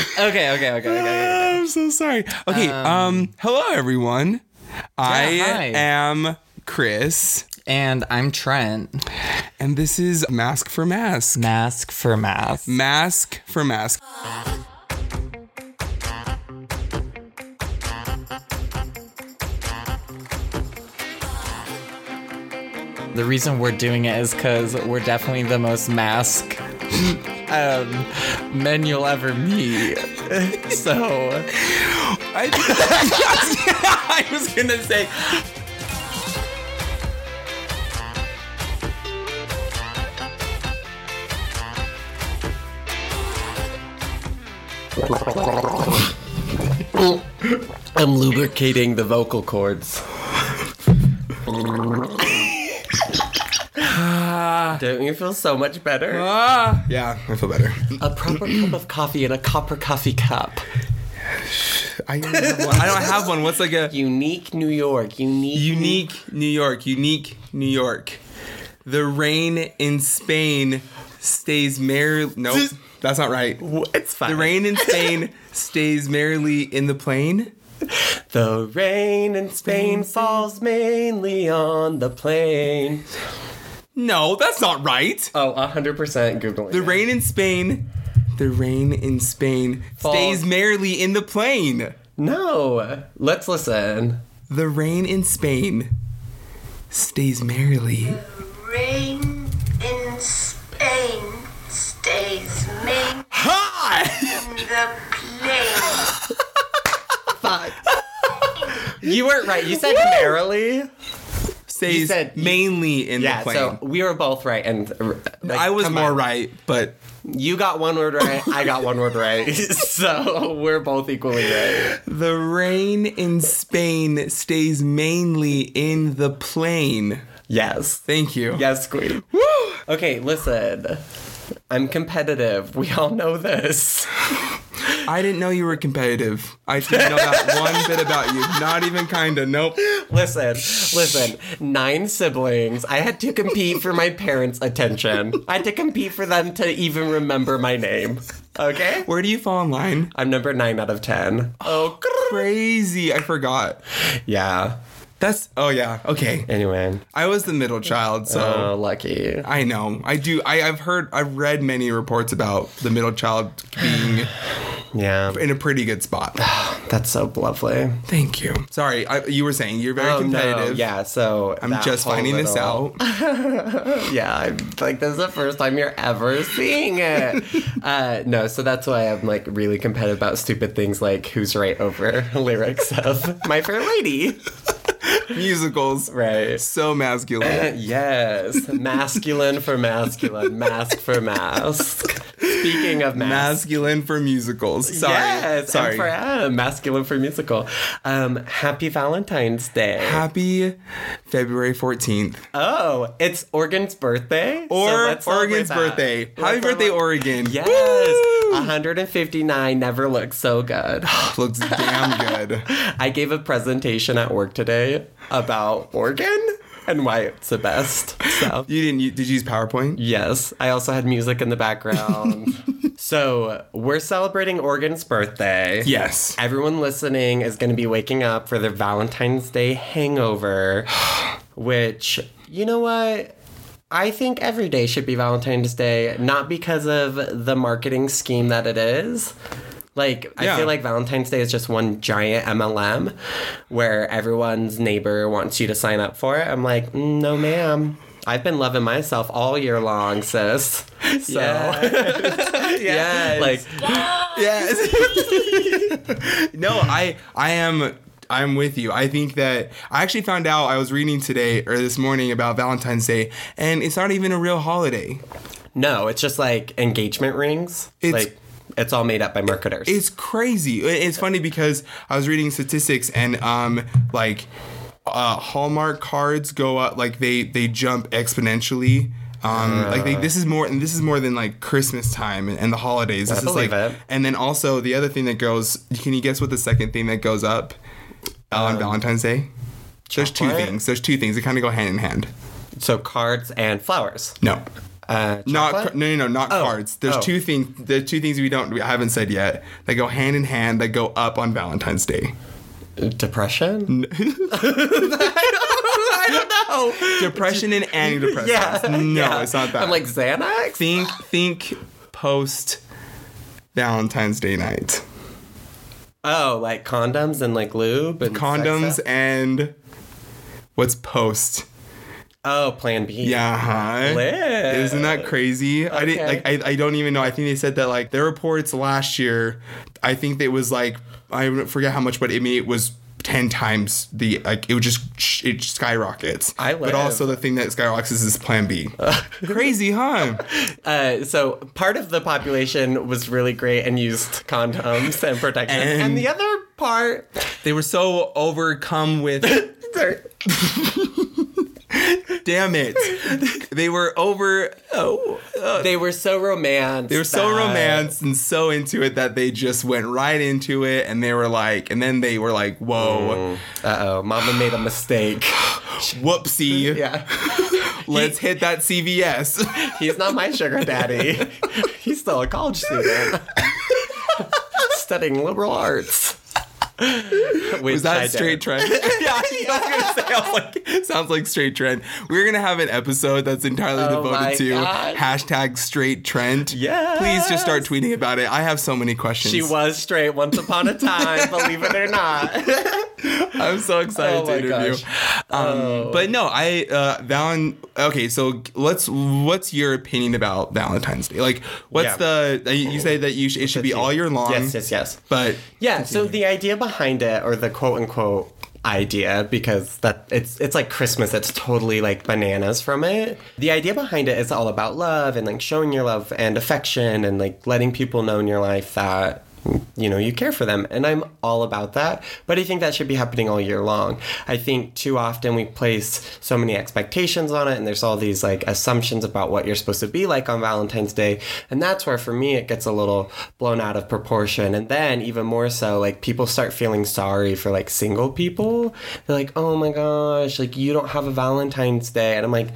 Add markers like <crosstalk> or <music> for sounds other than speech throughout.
<laughs> Okay, okay, okay, okay. okay. I'm so sorry. Okay, um, hello everyone. I hi. am Chris, And I'm Trent. and this is Masc for Masc. Mask for mask. Mask for Mask. The reason we're doing it is because we're definitely the most mask um, men you'll ever meet. <laughs> so I, <laughs> I was gonna say. I'm lubricating the vocal cords. Don't you feel so much better? Ah, yeah, I feel better. A proper cup of coffee in a copper coffee cup. I don't have <laughs> one. I don't have one. What's like a Unique New York. Unique. unique New York? Unique New York. The rain in Spain stays merry. Nope, that's not right. It's fine. The rain in Spain stays merrily in the plain. The rain in Spain falls mainly on the plain. No, that's not right. Oh, 100% Googling. The it. rain in Spain, the rain in Spain Falls- stays merrily in the plain. No. Let's listen. The rain in Spain stays merrily. The rain in Spain stays merrily. Ha! in the plain. <laughs> You weren't right. You said merrily. Stays said- mainly in Yeah, the plain. so we were both right. And like, I was more on. right, but You got one word right. I got one word right. <laughs> So we're both equally right. the rain in Spain stays mainly in the plain. Yes. Thank you. Yes, queen. Okay, listen. I'm competitive. We all know this. <laughs> I didn't know you were competitive. I didn't know that one bit about you. Not even kinda. Nope. Listen, listen. Nine siblings. I had to compete for my parents' attention. I had to compete for them to even remember my name. Okay? Where do you fall in line? I'm number nine out of ten. Oh, Crazy. I forgot. yeah. That's oh yeah. Okay. Anyway. I was the middle child, so Oh, lucky. I know. I do. I, I've heard. I've read many reports about the middle child being <sighs> Yeah. in a pretty good spot. <sighs> That's so lovely. Thank you. Sorry, I, you were saying you're very Oh, no. competitive. Yeah, so I'm just finding this out. <laughs> Yeah, I'm like this is the first time you're ever seeing it. <laughs> uh, no, so that's why I'm like really competitive about stupid things like who's right over <laughs> lyrics of My Fair Lady. <laughs> Musicals, Right. so masculine. <clears throat> Yes, masculine for masculine, mask for mask. Speaking of mask. Masculine for musicals. Sorry. Yes, Sorry. M for M, masculine for musical. Um, happy Valentine's Day. Happy February 14th. oh, it's Oregon's birthday. Or let's Oregon's birthday. Happy birthday, Oregon. Yes, Woo! 159 never looked so good. <sighs> <sighs> Looks damn good. <laughs> I gave a presentation at work today about Oregon and why it's the best. So, You didn't. You, did you use PowerPoint? yes, I also had music in the background. <laughs> so, we're celebrating Oregon's birthday. Yes. Everyone listening is going to be waking up for their Valentine's Day hangover, <sighs> which, you know what? I think every day should be Valentine's Day, not because of the marketing scheme that it is. Like, I feel like Valentine's Day is just one giant MLM where everyone's neighbor wants you to sign up for it. I'm like, mm, no, ma'am. I've been loving myself all year long, sis. <laughs> So, <laughs> Yes. like, Yes. <laughs> no, I I am I'm with you. I think that I actually found out I was reading today or this morning about Valentine's Day and it's not even a real holiday. no, it's just like engagement rings. It's- like, it's all made up by marketers. It's crazy. It's funny because I was reading statistics and um like uh Hallmark cards go up like they they jump exponentially. Um, like they, this is more, and this is more than like Christmas time and, and the holidays. This is believe like, it. and then also the other thing that goes. Can you guess what the second thing that goes up on Valentine's Day? There's two chocolate? things. There's two things. They kind of go hand in hand. So cards and flowers. No, Uh, Not ca- no no no not Oh. cards. There's Oh. two things. The two things we don't we haven't said yet that go hand in hand that go up on Valentine's Day. depression. <laughs> <laughs> I don't know. Depression and antidepressants. Yeah. No, yeah. it's not that. I'm like Xanax. think think post Valentine's Day night. Oh, like condoms and like lube and Condoms and what's post? Oh, Plan B. Yeah, huh? Lit. Isn't that crazy? I didn't like. I, I don't even know. I think they said that like their reports last year. I think it was like I forget how much, but I mean it was ten times the like it would just it skyrockets. I like it. But also the thing that skyrockets is Plan B. <laughs> crazy, huh? Uh, so part of the population was really great and used condoms and protection, and, And- the other part, They were so overcome with. <laughs> <laughs> Damn it! They were over. Oh, uh, they were so romantic. They were so romanced and so into it that they just went right into it and they were like, and then they were like, whoa, Uh oh, Mama made a mistake. <gasps> whoopsie, yeah, <laughs> let's hit that CVS. he's not my sugar daddy. <laughs> He's still a college student <laughs> studying liberal arts. <laughs> Was that straight Trent? <laughs> yeah, I was gonna say, I was like, <laughs> sounds like straight Trent. We're gonna have an episode that's entirely Oh devoted to God. hashtag straight Trent. Yes. Please just start tweeting about it. I have so many questions. She was straight once upon a time, believe it or not. <laughs> I'm so excited Oh to interview. gosh. Oh. Um, But no, I uh, Valen. Okay, so let's. What's your opinion about Valentine's Day? Like, what's Yeah. the? uh, You say that you sh- it should be all year long. Yes, yes, yes. But Yeah, so the idea behind it, or the quote unquote idea, because that it's it's like Christmas, it's totally like bananas from it. The idea behind it is all about love and like showing your love and affection and like letting people know in your life that you know you care for them and i'm all about that. But i think that should be happening all year long. I think too often we place so many expectations on it and there's all these like assumptions about what you're supposed to be like on valentine's day and that's where for me it gets a little blown out of proportion. And then even more so like people start feeling sorry for like single people. They're like oh my gosh like you don't have a valentine's day. And i'm like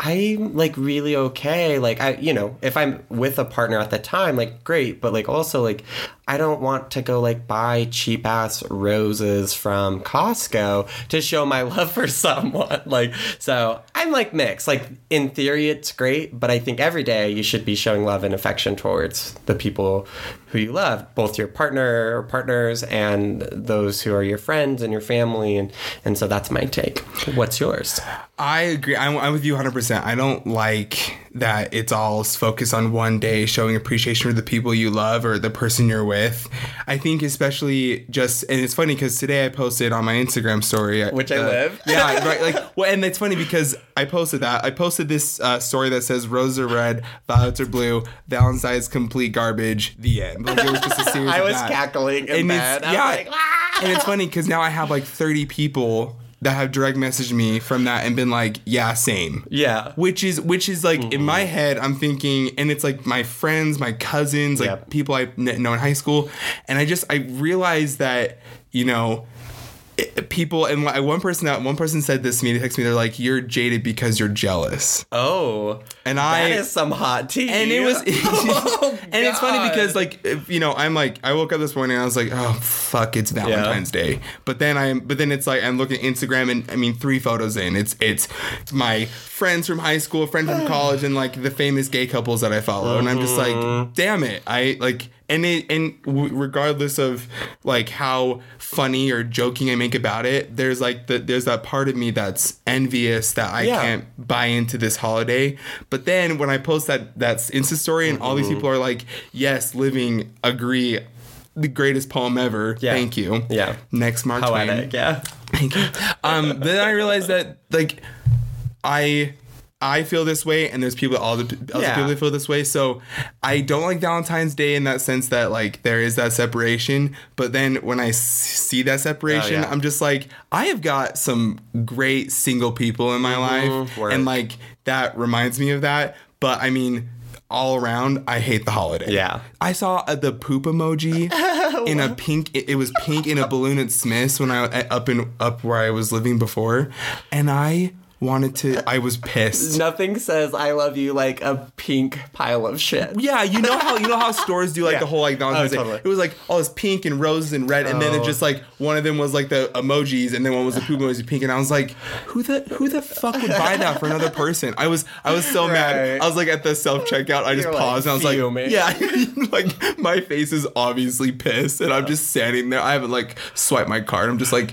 I'm like really okay. Like I, you know, if I'm with a partner at the time, like great, but like also like I don't want to go like buy cheap ass roses from Costco to show my <laughs> love for someone. Like so I'm like mixed. Like in theory it's great, but I think every day you should be showing love and affection towards the people who you love, both your partner or partners and those who are your friends and your family and and so that's my take. What's yours? I agree. I'm, I'm with you 100. percent I don't like that it's all focused on one day, showing appreciation for the people you love or the person you're with. I think especially just, and it's funny because today I posted on my Instagram story, uh, Which I live. <laughs> yeah, right. Like, well, and it's funny because I posted that. I posted this uh, story that says roses are red, violets are blue, Valentine's complete garbage. The end. <laughs> Like it was just a series. I of was that. cackling in And bed. it's, I was yeah, like, "Ah!" and it's funny because now I have like 30 people that have direct messaged me from that and been like, yeah, same. Yeah. Which is which is like in my head, I'm thinking, and it's like my friends, my cousins, like Yep. people I kn- know in high school, and I just I realized that you know. It- People and one one person that one person said this to me. They texted me. They're like, "You're jaded because you're jealous." Oh, And I that is some hot tea. and it was Oh, <laughs> <laughs> and it's funny oh, because like if, you know i'm like i woke up this morning and i was like oh fuck it's valentine's day but then i'm but then it's like i'm looking at instagram and i mean three photos in it's it's my friends from high school friend from <sighs> college and like the famous gay couples that i follow and i'm just like mm-hmm. damn it i like and it and w- regardless of like how funny or joking i make about it there's like the, there's that part of me that's envious that i Yeah. can't buy into this holiday. But then when I post that that's Insta story and all these people are like, "Yes, living, agree, the greatest poem ever. Yeah. Thank you." Yeah. Next Mark Twain. Yeah. Thank you. Um, then I realized that like I I feel this way, and there's people all the other Yeah. people that feel this way. So I don't like Valentine's Day in that sense that like there is that separation. But then when I s- see that separation, Oh, yeah. I'm just like I have got some great single people in my life, Mm-hmm. word. and like that reminds me of that. But I mean. All around, I hate the holiday. Yeah. I saw uh, the poop emoji <laughs> in a pink. It, it was pink in a balloon at Smith's when I uh, up in up where I was living before, and I wanted to. I was pissed. Nothing says I love you like a pink pile of shit. Yeah, you know how you know how <laughs> stores do like Yeah. the whole like Valentine's Oh, Day? totally. It was like all this pink and roses and red, and then it Oh. just like one of them was like the emojis, and then one was the poop emoji pink, and I was like, who the who the fuck would buy that for another person? I was I was so mad. I was like at the self checkout, I just You're, like, paused and I was like, fuming. yeah, <laughs> like my face is obviously pissed, and I'm just standing there. I haven't like swiped my card. I'm just like,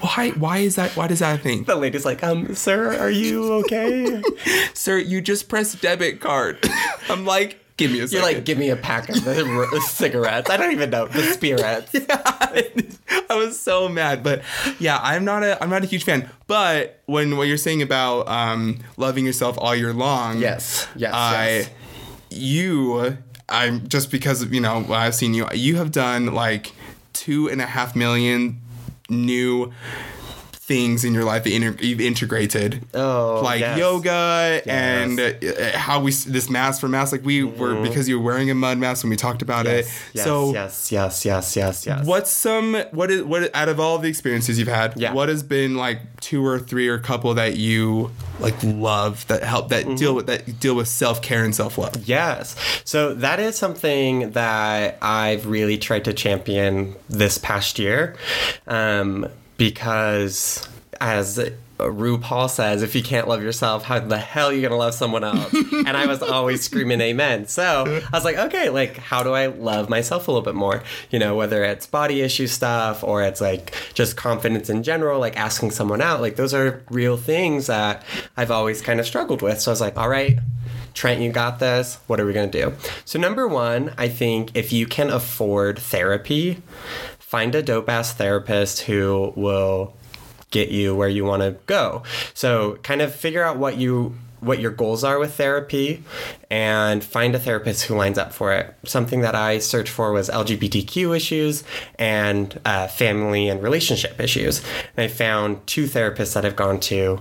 why why is that? Why does that thing? The lady's like, um, sir, are you okay? <laughs> Sir, you just pressed debit card. <laughs> I'm like, give me a 2nd You're like, give me a pack of the cigarettes. I don't even know the spirits. <laughs> I was so mad, but yeah, I'm not a I'm not a huge fan. But when what you're saying about um, loving yourself all year long, Yes, yes, I yes. you I'm just because of, you know I've seen you you have done like two and a half million new things in your life that inter- you've integrated Oh, like yes. yoga and uh, how we this mask for mask like we were because you were wearing a mud mask when we talked about it Mm-hmm. Yes, so yes, yes, yes, yes, yes. What's some what is what out of all the experiences you've had? Yeah. What has been like two or three or couple that you like love that help that Mm-hmm. deal with that deal with self care and self love? Yes. So that is something that I've really tried to champion this past year um, because, as RuPaul says, if you can't love yourself, how the hell are you going to love someone else? <laughs> and I was always screaming amen. So I was like, okay, like, how do I love myself a little bit more? You know, whether it's body issue stuff or it's like just confidence in general, like asking someone out, like, those are real things that I've always kind of struggled with. So I was like, all right. Trent, you got this. What are we going to do? So, number one, I think if you can afford therapy, find a dope ass therapist who will get you where you want to go. So, kind of figure out what you what your goals are with therapy and find a therapist who lines up for it. Something that I searched for was LGBTQ issues and uh, family and relationship issues. And I found two therapists that I've gone to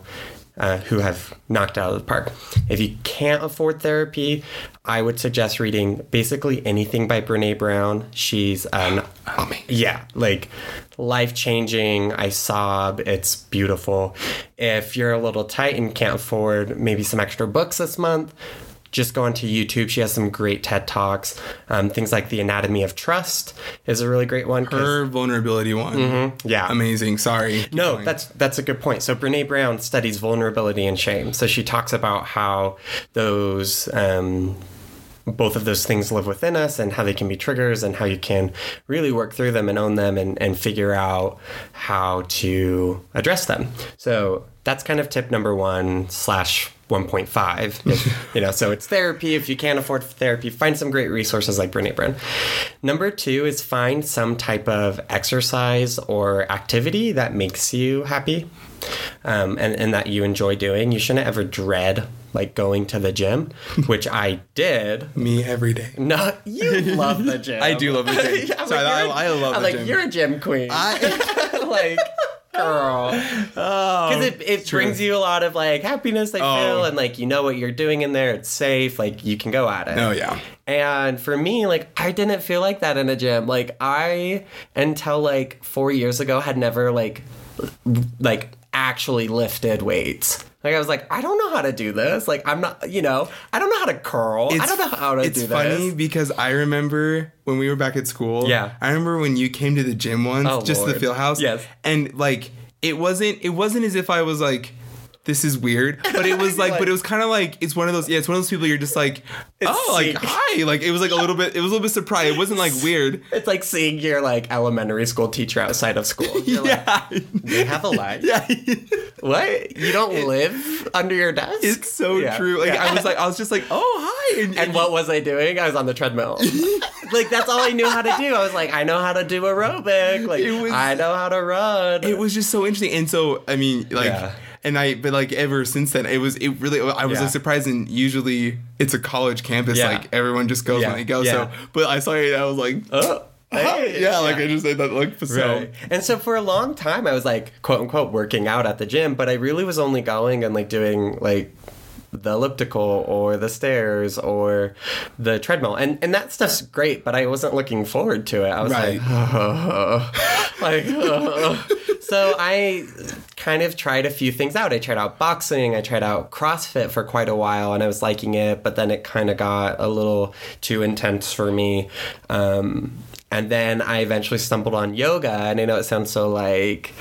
uh, who have knocked out of the park. If you can't afford therapy, I would suggest reading basically anything by Brene Brown. She's an Amazing. yeah, like life changing. I sob. It's beautiful. If you're a little tight and can't afford maybe some extra books this month, just go onto YouTube. She has some great TED Talks. Um, things like The Anatomy of Trust is a really great one. Her vulnerability one. yeah. Amazing. Sorry. Keep No, going. that's that's a good point. So Brene Brown studies vulnerability and shame. So she talks about how those um, both of those things live within us and how they can be triggers and how you can really work through them and own them and, and figure out how to address them. So that's kind of tip number one slash 1.5 <laughs> you know so it's therapy. If you can't afford therapy find some great resources like Brene Brown. Number two is find some type of exercise or activity that makes you happy um, and, and that you enjoy doing. You shouldn't ever dread like going to the gym <laughs> which I did. Me every day. no you love the <laughs> gym. I do love the gym. Yeah, Sorry, like, I- I love I'm the like gym. you're a gym queen. I like girl oh, because it, it true. brings you a lot of like happiness i Oh. feel and like you know what you're doing in there it's safe like you can go at it Oh yeah. and for me like i didn't feel like that in a gym like i until like four years ago had never like like actually lifted weights like i was like i don't know how to do this like i'm not you know i don't know how to curl i don't know how to do this. it's funny because I remember when we were back at school. Yeah. I remember when you came to the gym once, Oh, just to the Lord. field house. Yes. And like it wasn't it wasn't as if I was like this is weird, but it was like, <laughs> Like- but it was kind of like it's one of those, yeah, it's one of those people you're just like, oh, like sick. hi, like it was like a little bit, it was a little bit surprised. It wasn't like weird. <laughs> It's like seeing your like elementary school teacher outside of school. <laughs> You're like, Yeah, they have a life. yeah, What? You don't live under your desk? it's so Yeah. true. Like Yeah. I was like, I was just like, oh hi, and, and what was I doing? I was on the treadmill. like that's all I knew how to do. I was like, I know how to do aerobic. Like was- I know how to run. it was just so interesting and so i mean like Yeah. And i but like ever since then it was it really i was Yeah. like surprised and usually it's a college campus Yeah. like everyone just goes Yeah. when they go so but i saw it i was like oh. <laughs> hey. yeah, like i just said that like for so Right. And so for a long time, I was like, quote unquote, working out at the gym, but I really was only going and like doing like the elliptical or the stairs or the treadmill. And and that stuff's great, but I wasn't looking forward to it. I was Right. <laughs> like, like <laughs> so I kind of tried a few things out. I tried out boxing, I tried out CrossFit for quite a while and I was liking it, but then it kind of got a little too intense for me. Um, and then I eventually stumbled on yoga, and I know it sounds so like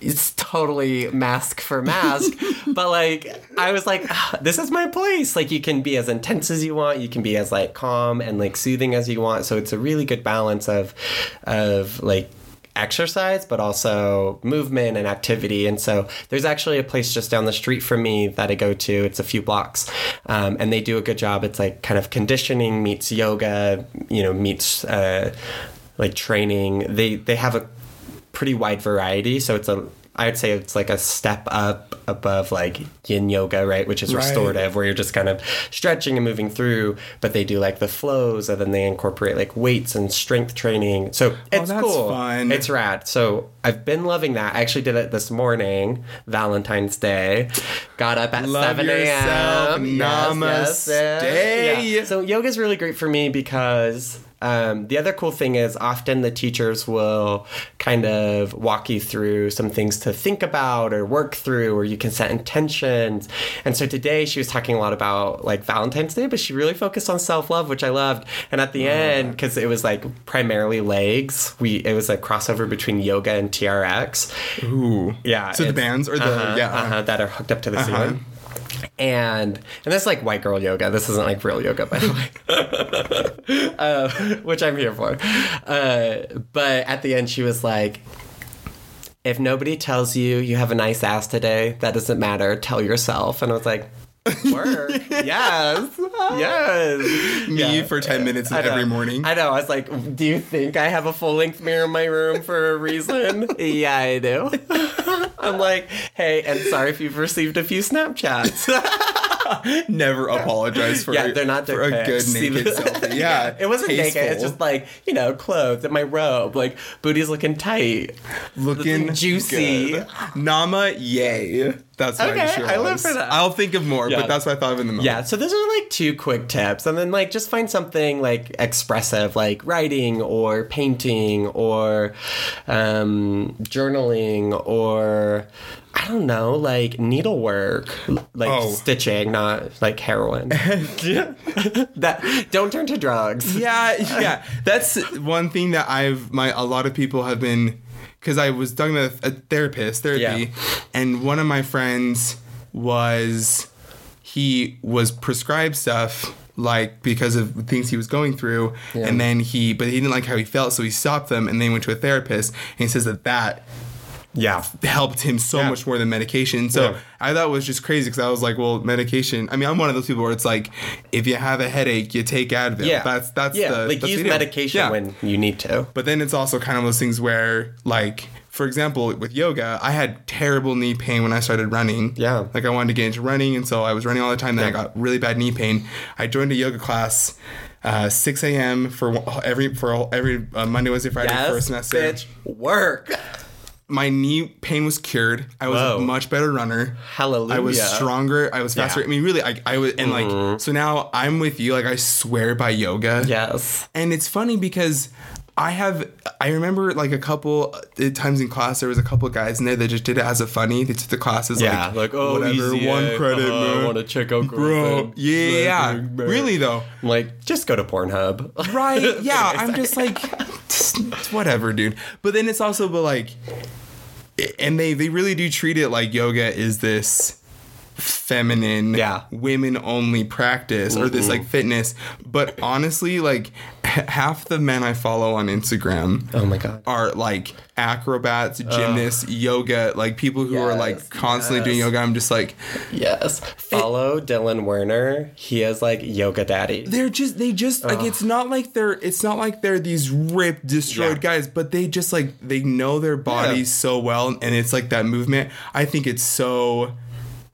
it's totally mask for mask. <laughs> But like i was like "Ah, this is my place. Like you can be as intense as you want. You can be as like calm and like soothing as you want. So it's a really good balance of of like exercise but also movement and activity. And so there's actually a place just down the street from me that i go to. It's a few blocks. Um, and they do a good job. It's like kind of conditioning meets yoga you know meets uh, like training. They they have a pretty wide variety. So it's a I'd say it's like a step up above like yin yoga, right? Which is Right. restorative, where you're just kind of stretching and moving through, but they do like the flows and then they incorporate like weights and strength training. So oh, it's that's cool. fun. It's rad. So I've been loving that. I actually did it this morning, Valentine's Day. Got up at Love 7 yourself. a.m. Yes, yes, yes. Namaste. Yeah. So yoga is really great for me because um, the other cool thing is often the teachers will kind of walk you through some things to think about or work through, or you can set intentions. And so today she was talking a lot about like Valentine's Day, but she really focused on self love, which I loved. And at the end, because it was like primarily legs, we it was a crossover between yoga and TRX. Ooh. Yeah. So the bands or the uh-huh, yeah. uh-huh, that are hooked up to the ceiling. And and that's like white girl yoga. This isn't like real yoga, by the way, <laughs> uh, which I'm here for. Uh, but at the end, she was like, "If nobody tells you you have a nice ass today, that doesn't matter. Tell yourself." And I was like, <laughs> "Work, yes, yes." Me Yeah. for ten minutes I know. every morning. I know. I was like, "Do you think I have a full length mirror in my room for a reason?" <laughs> yeah, I do. <laughs> I'm like, "Hey, and sorry if you've received a few Snapchats." <laughs> Never apologize for yeah, they're not for a good pics. Naked <laughs> selfie. <laughs> Yeah, it wasn't naked. It's just like you know, clothes and my robe, like booty's looking tight, looking juicy. good. Nama, yay! That's what Okay, I, sure I live for that. I'll think of more, Yeah. but that's what I thought of in the moment. Yeah, so those are like two quick tips. And then like just find something like expressive like writing or painting or um, journaling or I don't know, like needlework, like Oh. stitching, not like heroin. <laughs> that don't turn to drugs. yeah, yeah. That's one thing that I've my a lot of people have been because I was talking with a therapist, therapy, Yeah. and one of my friends was he was prescribed stuff like because of things he was going through and then he but he didn't like how he felt so he stopped them and then went to a therapist and he says that that Yeah. helped him so Yeah. much more than medication. So Yeah. I thought it was just crazy because I was like, well, medication. I mean, I'm one of those people where it's like, if you have a headache, you take Advil. Yeah. that's that's yeah, the like that's use medication Yeah. when you need to. But then it's also kind of those things where, like, for example, with yoga, I had terrible knee pain when I started running. Yeah. Like I wanted to get into running, and so I was running all the time. Then I got really bad knee pain. I joined a yoga class. Uh, 6 a.m. for every for every uh, Monday, Wednesday, Friday for a Yes, semester. bitch, work. My knee pain was cured. I was Whoa. a much better runner. Hallelujah. I was stronger. I was faster. Yeah. I mean, really, I, I was, and like, mm-hmm. so now I'm with you. Like, I swear by yoga. Yes. And it's funny because I have, I remember like a couple uh, times in class, there was a couple guys in there that just did it as a funny. They took the classes Yeah, like, like, oh, whatever, easy, one credit, Uh-huh, I wanna check out Bro, yeah, yeah, yeah. Really though. I'm like, just go to Pornhub. Right? <laughs> Yeah, I'm just like, just whatever, dude. But then it's also, but like, and they they really do treat it like yoga is this feminine Yeah. women only practice or this like fitness but honestly like <laughs> half the men i follow on instagram Oh my god. are like acrobats gymnasts yoga like people who are like Yes, constantly doing yoga i'm just like Yes. Follow Dylan Werner. He is like yoga daddy. they're just they just like it's not like they're it's not like they're these ripped destroyed Yeah. guys but they just like they know their bodies so well and it's like that movement i think it's so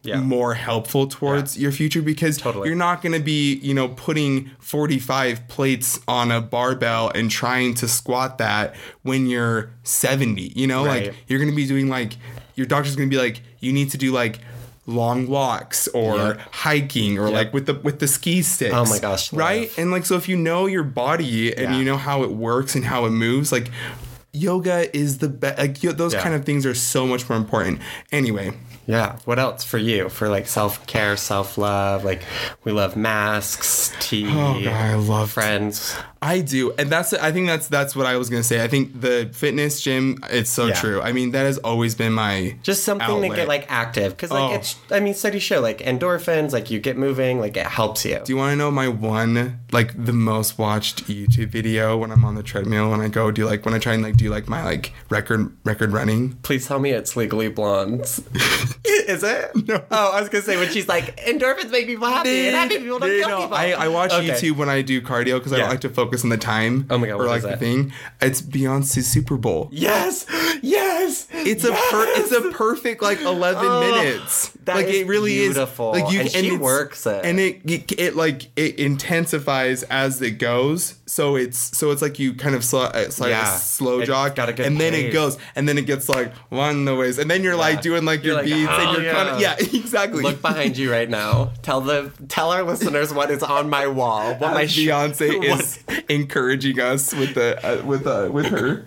Yeah. more helpful towards your future because Totally. you're not going to be you know putting 45 plates on a barbell and trying to squat that when you're 70 you know Right. like you're going to be doing like your doctor's going to be like you need to do like long walks or Yep. hiking or Yep. like with the with the ski sticks. Oh my gosh, right? love. And like so if you know your body and Yeah. you know how it works and how it moves, like yoga is the best. Like those Yeah. kind of things are so much more important. Anyway, Yeah. What else for you? For like self care, self love. Like we love masks, oh, tea. Oh, God, I love friends. I do, and that's I think that's that's what I was gonna say. I think the fitness gym, it's so Yeah. true. I mean, that has always been my Just something to get like active. Because like Oh. it's I mean studies show like endorphins, like you get moving, like it helps you. Do you want to know my one like the most watched YouTube video when I'm on the treadmill when I go do like when I try and like do like my like record record running? Please tell me it's legally Blonde. <laughs> Is it? No. Oh, I was gonna say when she's like endorphins make people happy and happy people don't No, kill no, people. I, I watch Okay. YouTube when I do cardio because I Yeah. don't like to focus on the time. Oh my God, Or like the thing. It's Beyonce's Super Bowl. Yes, yes. It's a per- it's a perfect like eleven Oh, minutes. like it really beautiful. is. Like And she it's- works it. and it, it it like it intensifies as it goes. So it's so it's like you kind of slow it's like Yeah. a slow jog, got a good and then it goes, and then it gets like one the ways, and then you're like doing like You're your like, beats, oh, and you're kind of yeah. yeah <laughs> exactly. Look behind you right now. Tell the tell our listeners what is on my wall. What my As sh- Beyonce <laughs> what- is encouraging us with the uh, with uh, with her.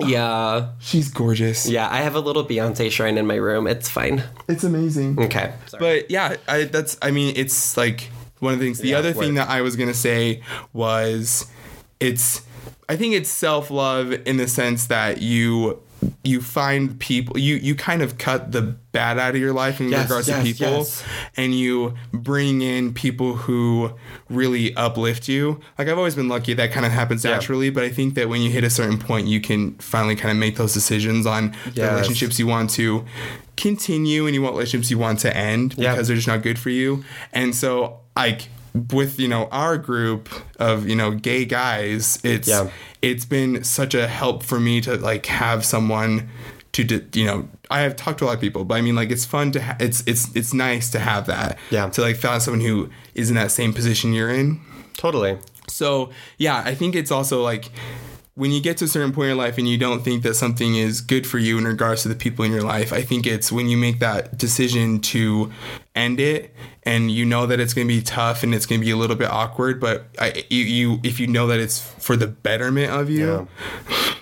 Yeah, <laughs> She's gorgeous. yeah. I have a little Beyonce shrine in my room. It's fine. It's amazing. Okay. Sorry. But yeah, I, that's I mean it's like one of the things. The Yeah, other thing that I was gonna say was it's I think it's self love in the sense that you you find people you you kind of cut the bad out of your life in Yes, regards yes, to people yes. and you bring in people who really uplift you like i've always been lucky that kind of happens Yeah. naturally but i think that when you hit a certain point you can finally kind of make those decisions on the relationships you want to continue and you want relationships you want to end Yeah. because they're just not good for you and so like with you know our group of you know gay guys it's Yeah. It's been such a help for me to like have someone to you know I have talked to a lot of people but I mean like it's fun to ha- it's it's it's nice to have that Yeah. to like find someone who is in that same position you're in totally. so yeah, I think it's also like when you get to a certain point in your life and you don't think that something is good for you in regards to the people in your life, I think it's when you make that decision to end it and you know that it's going to be tough and it's going to be a little bit awkward, but I, you, you if you know that it's for the betterment of you,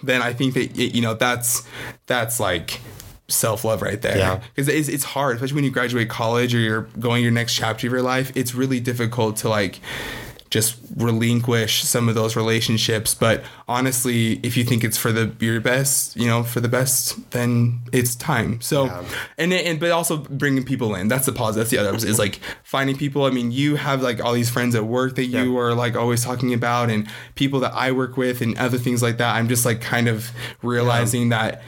then I think that y- you know that's that's like self love right there. Yeah. Because it's, it's hard, especially when you graduate college or you're going your next chapter of your life. It's really difficult to like just relinquish some of those relationships. But honestly, if you think it's for the your best, you know, for the best, then it's time. So, Yeah. and and but also bringing people in. That's the positive. That's the other is like finding people. I mean, you have like all these friends at work that you Yeah. are like always talking about, and people that I work with, and other things like that. I'm just like kind of realizing that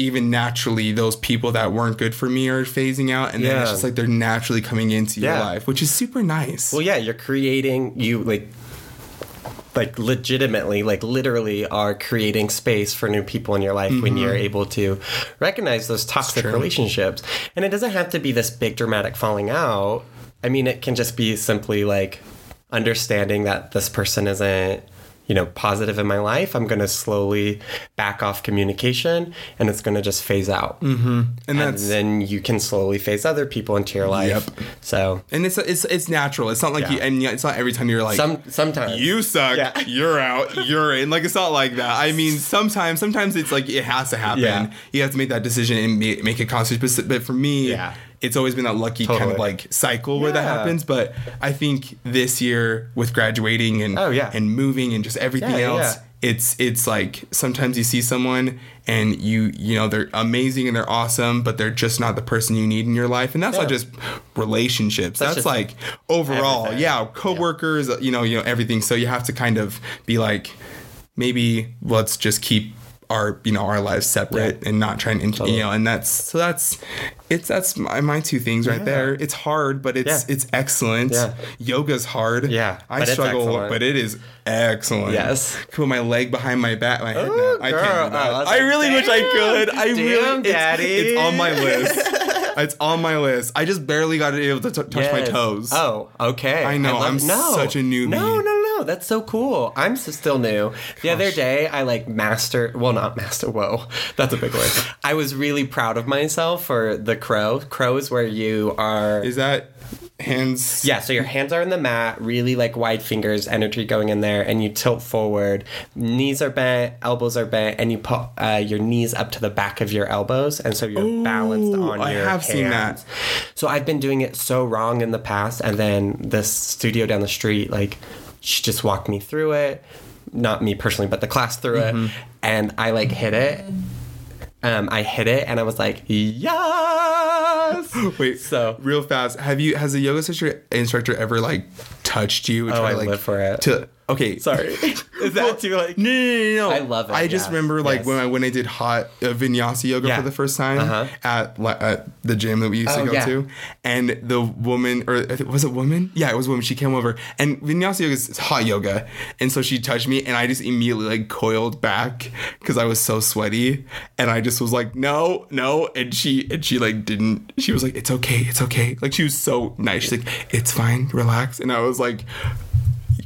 even naturally those people that weren't good for me are phasing out and then it's just like they're naturally coming into your life which is super nice. Well, yeah, you're creating you like like legitimately like literally are creating space for new people in your life when you're mm-hmm. able to recognize those toxic relationships. And it doesn't have to be this big dramatic falling out. I mean it can just be simply like understanding that this person isn't you know positive in my life i'm going to slowly back off communication and it's going to just phase out. Mm-hmm. And and that's then you can slowly phase other people into your life. Yep. so and it's it's it's natural. It's not like Yeah. you and it's not every time you're like some sometimes. You suck. Yeah. <laughs> you're out. You're in. Like it's not like that. I mean sometimes sometimes it's like it has to happen. Yeah. you have to make that decision and make, make it conscious. But for me Yeah. It's always been that lucky kind of like cycle where that happens but i think this year with graduating and Oh, yeah. and moving and just everything Yeah, yeah, else yeah. it's it's like sometimes you see someone and you you know they're amazing and they're awesome but they're just not the person you need in your life and that's not just relationships That's that's, like overall everything. yeah coworkers you know you know everything so you have to kind of be like maybe let's just keep our you know our lives separate and not trying to int- you know and that's so that's it's that's my, my two things right there it's hard but it's Yeah. it's excellent Yeah. yoga's hard Yeah, i struggle but it is excellent Yes. put my leg behind my back my head now. i girl. can't I i like, really wish i could i damn, really it's, daddy. it's on my list <laughs> it's on my list i just barely got able to t- touch my toes Oh, okay. I know, love- I'm such a newbie. No, no, no. Know. That's so cool. I'm still new. The other day, I like master. Well, not master. Whoa, <laughs> that's a big word. I was really proud of myself for the crow. Crow is where you are. Is that hands? Yeah, so your hands are in the mat, really like wide fingers, energy going in there, and you tilt forward. Knees are bent, elbows are bent, and you put uh, your knees up to the back of your elbows, and so you're balanced on your I your have seen hands. that. So I've been doing it so wrong in the past, and then this studio down the street, like, she just walked me through it. Not me personally, but the class through Mm-hmm. it, and I like hit it. Um, I hit it, and I was like, yes. <laughs> Wait, So- real fast. Have you has a yoga instructor instructor ever like touched you? Oh, I like, live for it. To okay, Sorry, <laughs> is that too like? No, no, no, no. I love it, I just yes, remember like yes. when I when I did hot uh, vinyasa yoga Yeah. for the first time Uh-huh. at, li- at the gym that we used to Oh, go yeah. to, and the woman or I think- was it woman? Yeah, it was a woman. She came over, and vinyasa yoga is hot yoga, and so she touched me, and I just immediately like coiled back because I was so sweaty, and I just was like, no, no, and she and she like didn't. She was like, it's okay, it's okay. Like she was so nice. She's like, it's fine, relax, and I was like.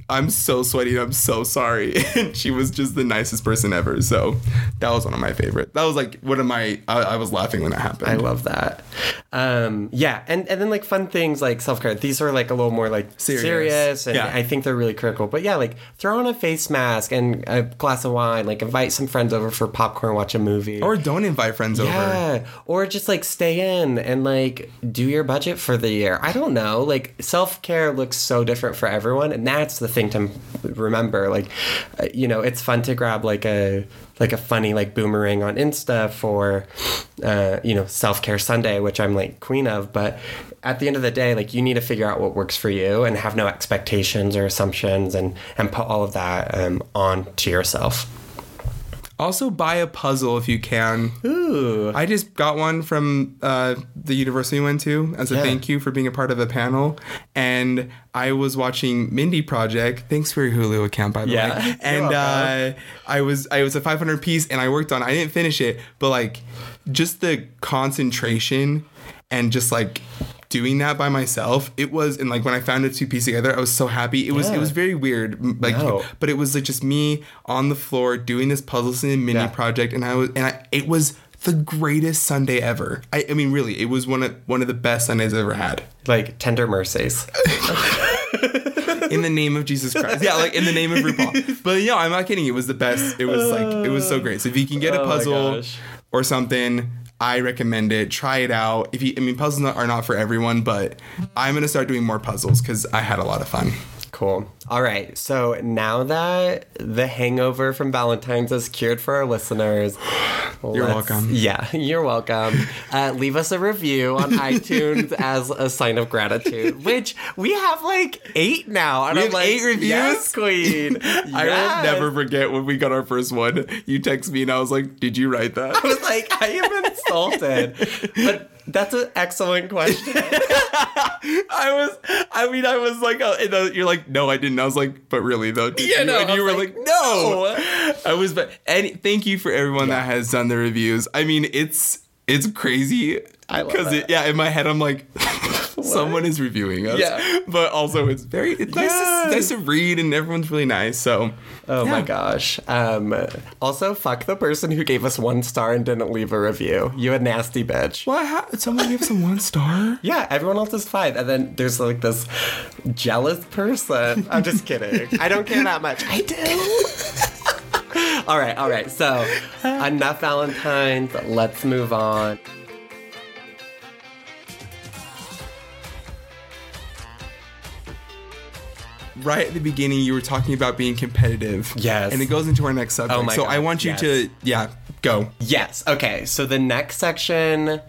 I'm so sweaty I'm so sorry. <laughs> And she was just the nicest person ever. So that was one of my favorite. That was like one of my, I, I was laughing when that happened. I love that. Um, yeah, and and then like fun things like self care. These are like a little more like Serious. serious, and Yeah. I think they're really critical. But yeah, like throw on a face mask and a glass of wine. Like invite some friends over for popcorn, watch a movie. or don't invite friends over. yeah, or just like stay in and like do your budget for the year. I don't know. Like self care looks so different for everyone, and that's the thing to remember. Like, uh, you know, it's fun to grab like a like a funny like boomerang on Insta for, uh, you know, self care Sunday, which I'm like queen of. But at the end of the day, like you need to figure out what works for you and have no expectations or assumptions, and and put all of that um, on to yourself. Also buy a puzzle if you can. Ooh. I just got one from uh, the university we went to as a Yeah. thank you for being a part of the panel. And I was watching Mindy Project. Thanks for your Hulu account, by the Yeah. way. <laughs> And uh. I was I was a 500 piece, and I worked on. I didn't finish it, but like just the concentration and just like doing that by myself it was and like when i found it two piece together i was so happy it was Yeah. it was very weird like No. but it was like just me on the floor doing this puzzle and mini Yeah. project and i was and I, it was the greatest sunday ever I, I mean really it was one of one of the best sundays i've ever had Like tender mercies. <laughs> <laughs> in the name of jesus christ yeah like in the name of rupaul but yeah i'm not kidding it was the best it was like it was so great so if you can get a Oh puzzle gosh. or something I recommend it. Try it out. If you, I mean, puzzles are not for everyone, but I'm gonna start doing more puzzles because I had a lot of fun. Cool. All right. So now that the hangover from Valentine's is cured for our listeners, <sighs> You're welcome. Yeah, <laughs> you're welcome. Uh, leave us a review on <laughs> iTunes as a sign of gratitude, which we have like eight now. And We I'm have like, eight reviews? Yes, queen. <laughs> I will never forget when we got our first one. You text me and I was like, "Did you write that?" I was like, I am insulted. But that's an excellent question. <laughs> I was. I mean, I was like, uh, and, uh, "You're like, no, I didn't." I was like, "But really, though?" Did Yeah, you? no, and you were like, like, "No." I was, but and thank you for everyone that has done the reviews. I mean, it's it's crazy. I love because it. yeah, in my head, I'm like. Someone is reviewing us, Yeah. but also it's very it's nice, to, nice to read, and everyone's really nice. So, Oh my gosh. Um, also, fuck the person who gave us one star and didn't leave a review. You a nasty bitch. What? Ha- someone gave us a one star? <laughs> Yeah, everyone else is five. And then there's like this jealous person. I'm just kidding. <laughs> I don't care that much. I do. <laughs> all right, all right. So, enough Valentine's. Let's move on. Right at the beginning, you were talking about being competitive. Yes. And it goes into our next subject. Oh my so God, I want you yes. to, yeah, go. Yes. Okay. So the next section,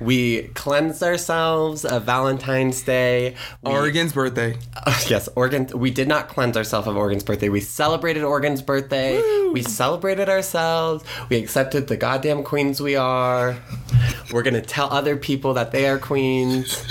we cleansed ourselves of Valentine's Day. We- Oregon's birthday. <laughs> yes, Oregon. We did not cleanse ourselves of Oregon's birthday. We celebrated Oregon's birthday. We celebrated ourselves. We accepted the goddamn queens we are. We're gonna tell other people that they are queens.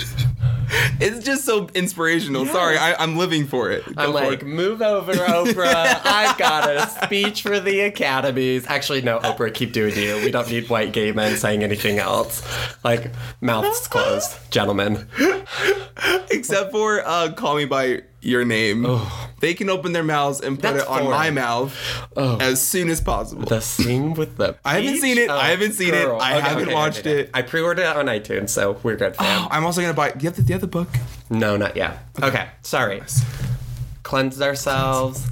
<laughs> It's just so inspirational. Sorry, I, I'm living for it. Go I'm for like, it. move over, <laughs> Oprah. I've got a speech for the academies. Actually, no, Oprah, keep doing you. We don't need white gay men saying anything else. Like, mouths closed, gentlemen. <laughs> except for uh, call me by your name. Oh. they can open their mouths and put That's it on foreign. my mouth oh. as soon as possible. The scene with the. I haven't seen it. Oh, I haven't seen it. girl. I haven't watched it. I pre-ordered it on iTunes, so we're good, fam. <gasps> I'm also gonna buy. Do you have the, do you have the book? No, not yet. Okay, sorry. Cleansed ourselves,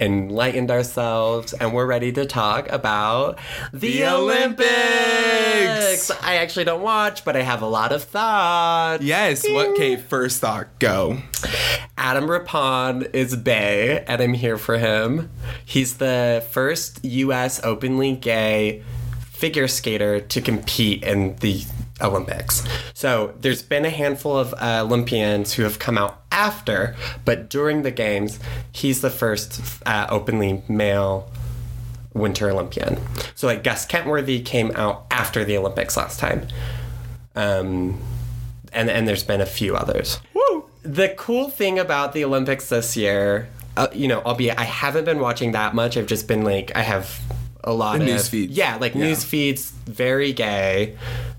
enlightened ourselves, and we're ready to talk about the, The Olympics. Olympics. I actually don't watch, but I have a lot of thoughts. Yes. What? Okay. First thought. Go. Adam Rippon is Bay, and I'm here for him. He's the first U.S. openly gay figure skater to compete in the Olympics. So there's been a handful of uh, Olympians who have come out after, but during the games, he's the first uh, openly male Winter Olympian. So like Gus Kenworthy came out after the Olympics last time. Um, and and there's been a few others. Woo. The cool thing about the Olympics this year, uh, you know, albeit I haven't been watching that much. I've just been like, I have a lot The of news feeds. Yeah, like Yeah. news feeds, very gay,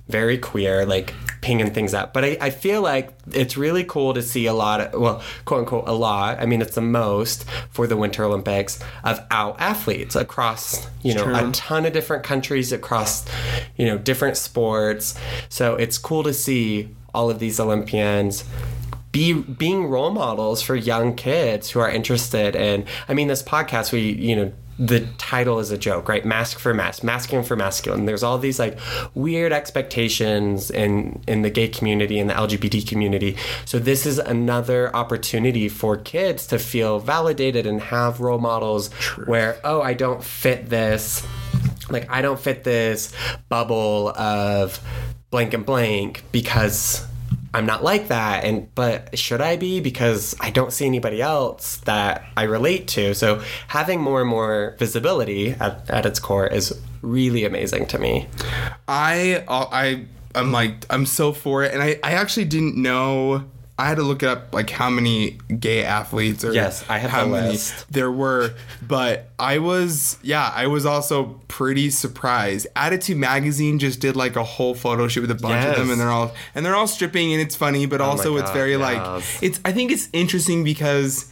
very queer, like pinging things up. But I, I feel like it's really cool to see a lot of, well, quote unquote, a lot. I mean, it's the most for the Winter Olympics of out athletes across, you know, a ton of different countries across, you know, different sports. So it's cool to see all of these Olympians be being role models for young kids who are interested in I mean this podcast we you know the title is a joke, right? Masc for Masc, masculine for masculine. There's all these like weird expectations in in the gay community and the LGBT community. So this is another opportunity for kids to feel validated and have role models where oh, I don't fit this like I don't fit this bubble of blank and blank because I'm not like that and but should I be because I don't see anybody else that I relate to so having more and more visibility at, at its core is really amazing to me I uh, I I'm like I'm so for it, and I I actually didn't know. I had to look up like how many gay athletes or Yes, I have how many list. there were, but I was yeah I was also pretty surprised. Attitude Magazine just did like a whole photo shoot with a bunch of them, Oh and they're all and they're all stripping, and it's funny, but oh also it's very yes. like it's. I think it's interesting because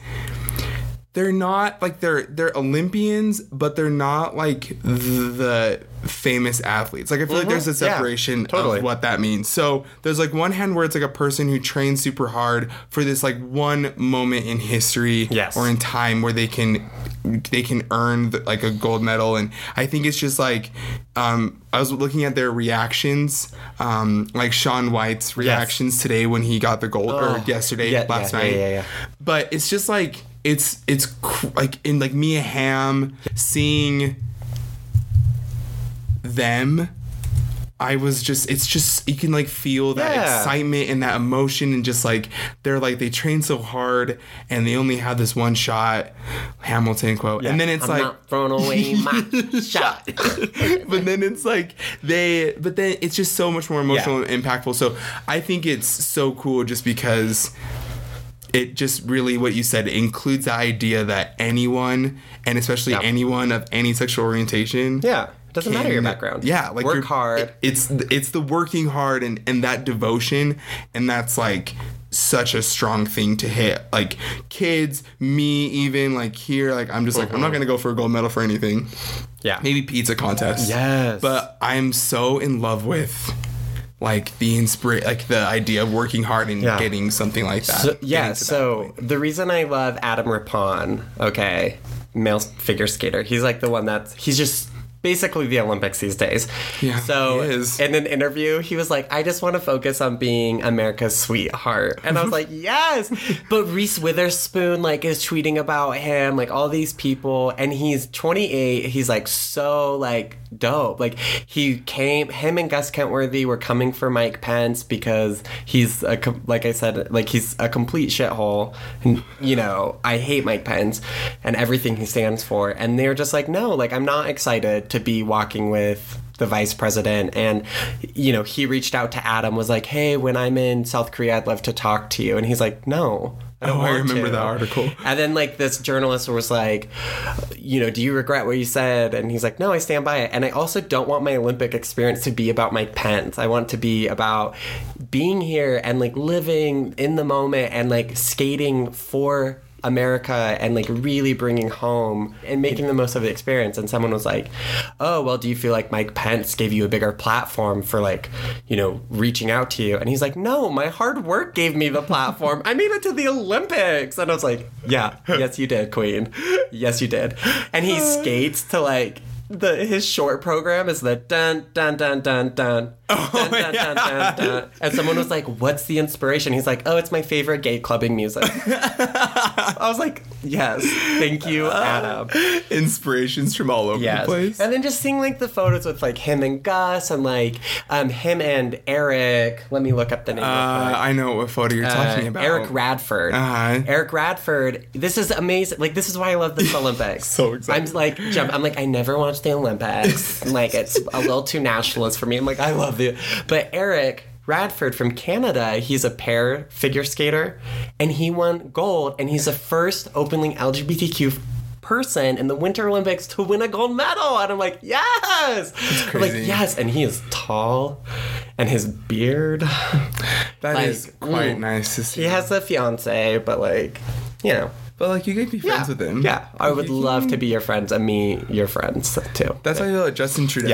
they're not like they're they're Olympians, but they're not like the famous athletes. Like I feel like there's a Mhm. Yeah, separation totally. of what that means. So there's like one hand where it's like a person who trains super hard for this like one moment in history Yes. or in time where they can they can earn the, like a gold medal and I think it's just like um I was looking at their reactions um like Shaun White's reactions today when he got the gold or Oh, yesterday yeah, last yeah, yeah, night yeah, yeah. but it's just like it's it's cr- like in like Mia Hamm seeing them I was just it's just you can like feel that Yeah. excitement and that emotion and just like they're like they train so hard and they only have this one shot Hamilton quote. And then it's I'm like not throwing away <laughs> my shot. <laughs> But then it's like they but then it's just so much more emotional and impactful. So i think it's so cool just because it just really what you said includes the idea that anyone and especially Yeah. anyone of any sexual orientation yeah It doesn't matter your background yeah like work hard it- it's it's the working hard and and that devotion and that's like such a strong thing to hit like kids me even like here like i'm just like i'm not mm-hmm. gonna go for a gold medal for anything yeah maybe pizza contest. Yes. But I'm so in love with like the inspira- like the idea of working hard and Yeah. getting something like that. So, yeah, to that so the reason I love Adam Rippon, okay, male figure skater, he's like the one that's he's just basically the Olympics these days. Yeah, So in an interview, he was like, I just want to focus on being America's sweetheart. And I was <laughs> like, Yes. But Reese Witherspoon like is tweeting about him, like all these people, and he's 28. He's like so like dope. Like he came him and Gus Kenworthy were coming for Mike Pence because he's a like I said, like he's a complete shithole. And you know, I hate Mike Pence and everything he stands for. And they're just like, no, like I'm not excited to be walking with the vice president and you know he reached out to adam was like hey when i'm in south korea i'd love to talk to you and he's like no I don't Oh, I remember to." that article. And then like this journalist was like, you know, do you regret what you said? And he's like, no, I stand by it. And I also don't want my Olympic experience to be about Mike Pence. I want it to be about being here and like living in the moment and like skating for America and like really bringing home and making the most of the experience. And someone was like, "Oh, well, do you feel like Mike Pence gave you a bigger platform for like, you know, reaching out to you?" And he's like, "No, my hard work gave me the platform. I made it to the Olympics." And I was like, "Yeah, yes, you did, Queen. Yes, you did." And he <sighs> skates to like the his short program is the dun dun dun dun dun. <laughs> Oh, dun, dun, dun, dun, dun. And someone was like, "What's the inspiration?" He's like, "Oh, it's my favorite gay clubbing music." <laughs> I was like, "Yes, thank you, Adam." <laughs> Inspirations from all over the place. and then just seeing like the photos with like him and Gus and like um him and Eric. Let me look up the name. uh. I know what photo you're talking Uh, about. Eric Radford. Uh-huh. Eric Radford. This is amazing. Like this is why I love this Olympics. So excited. I'm like jump. I'm like I never watched the Olympics. <laughs> like it's a little too nationalist for me. I'm like I love it. But Eric Radford from Canada, he's a pair figure skater, and he won gold. And he's the first openly LGBTQ person in the Winter Olympics to win a gold medal. And I'm like, yes. I'm like yes. And he is tall, and his beard. That like, is quite mm. nice to see. He has a fiance, but like, you know. But like you could be friends with him. Yeah, I would love to be your friends and me your friends too. That's how I feel like Justin Trudeau,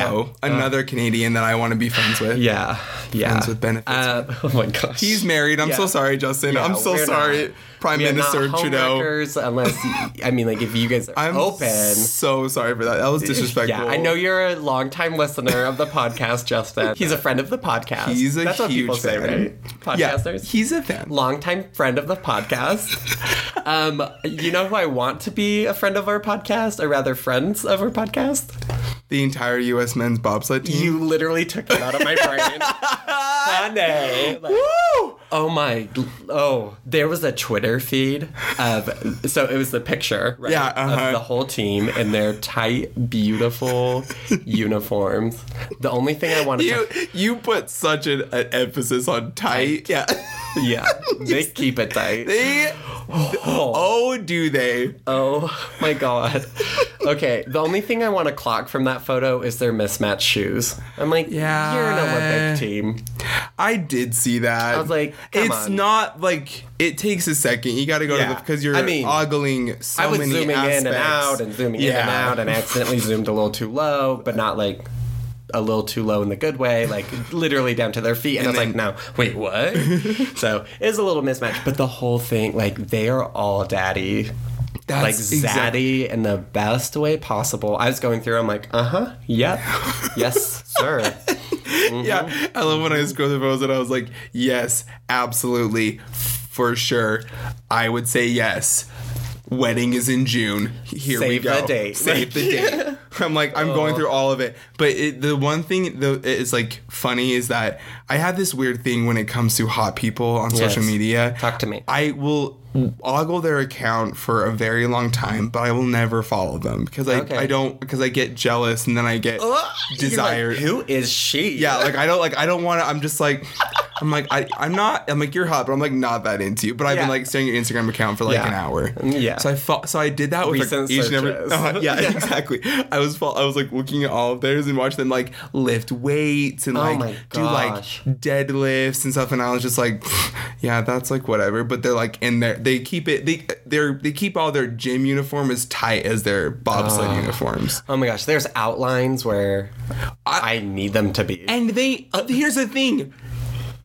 Yeah. another Canadian that I want to be friends with. yeah, yeah. Friends with benefits. Uh, <laughs> oh my gosh. He's married. I'm Yeah. so sorry, Justin. Yeah, I'm so we're sorry, not- Prime Minister Trudeau. unless I mean, like if you guys are I'm open. so sorry for that. That was disrespectful. Yeah, I know you're a longtime listener of the podcast, Justin. He's a friend of the podcast. He's a That's what people huge say, fan. right? Yeah, Podcasters. he's a fan. longtime friend of the podcast. <laughs> um, you know who I want to be a friend of our podcast, or rather, friends of our podcast? The entire U.S. men's bobsled team. You literally took it out of my brain, <laughs> honey. Like, oh my! Oh, there was a Twitter feed of so it was the picture, right, Yeah, uh-huh. of the whole team in their tight, beautiful <laughs> uniforms. The only thing I wanted you to you put such an, an emphasis on tight. Yeah. yeah, <laughs> they keep it tight. they oh do they? Oh my god. Okay, the only thing I want to clock from that photo is their mismatched shoes. I'm like, Yeah. you're an Olympic team. I did see that. I was like, come it's on. not like it takes a second. You got to go to the because you're I mean, ogling so I was many zooming in and out and zooming in and out and accidentally zoomed a little too low, but not like a little too low in the good way, like literally down to their feet. And, And I was then- like, no, wait, what? <laughs> so it's a little mismatched, but the whole thing, like, they are all daddy. That's like zaddy in the best way possible. I was going through. I'm like, uh huh, yep, yes, <laughs> sir. Yeah, Mm-hmm. I love when I scroll the photos and I was like, yes, absolutely, for sure. I would say yes. Wedding is in June. Here we go. Save the date. Save the date. <laughs> I'm like, I'm going oh. through all of it. But it, the one thing that is like funny is that I have this weird thing when it comes to hot people on social media. Talk to me. I will ogle their account for a very long time, but I will never follow them because I, Okay. I don't because I get jealous and then I get You're like, desire. Who is she? Yeah, like I don't like I don't want to. I'm just like <laughs> I'm like I I'm not. I'm like you're hot, but I'm like not that into you. But I've Yeah. been like staring at your Instagram account for like Yeah. an hour. Yeah. So I fo- so I did that with like, each and every. Uh, <laughs> yeah, exactly. I was I was like looking at all of theirs and watching them like lift weights and Oh like my do like deadlifts and stuff. And I was just like, yeah, that's like whatever. But they're like in there. They keep it. They they're they keep all their gym uniform as tight as their bobsled uniforms. Oh my gosh, there's outlines where I, need them to be. And they uh, here's the thing,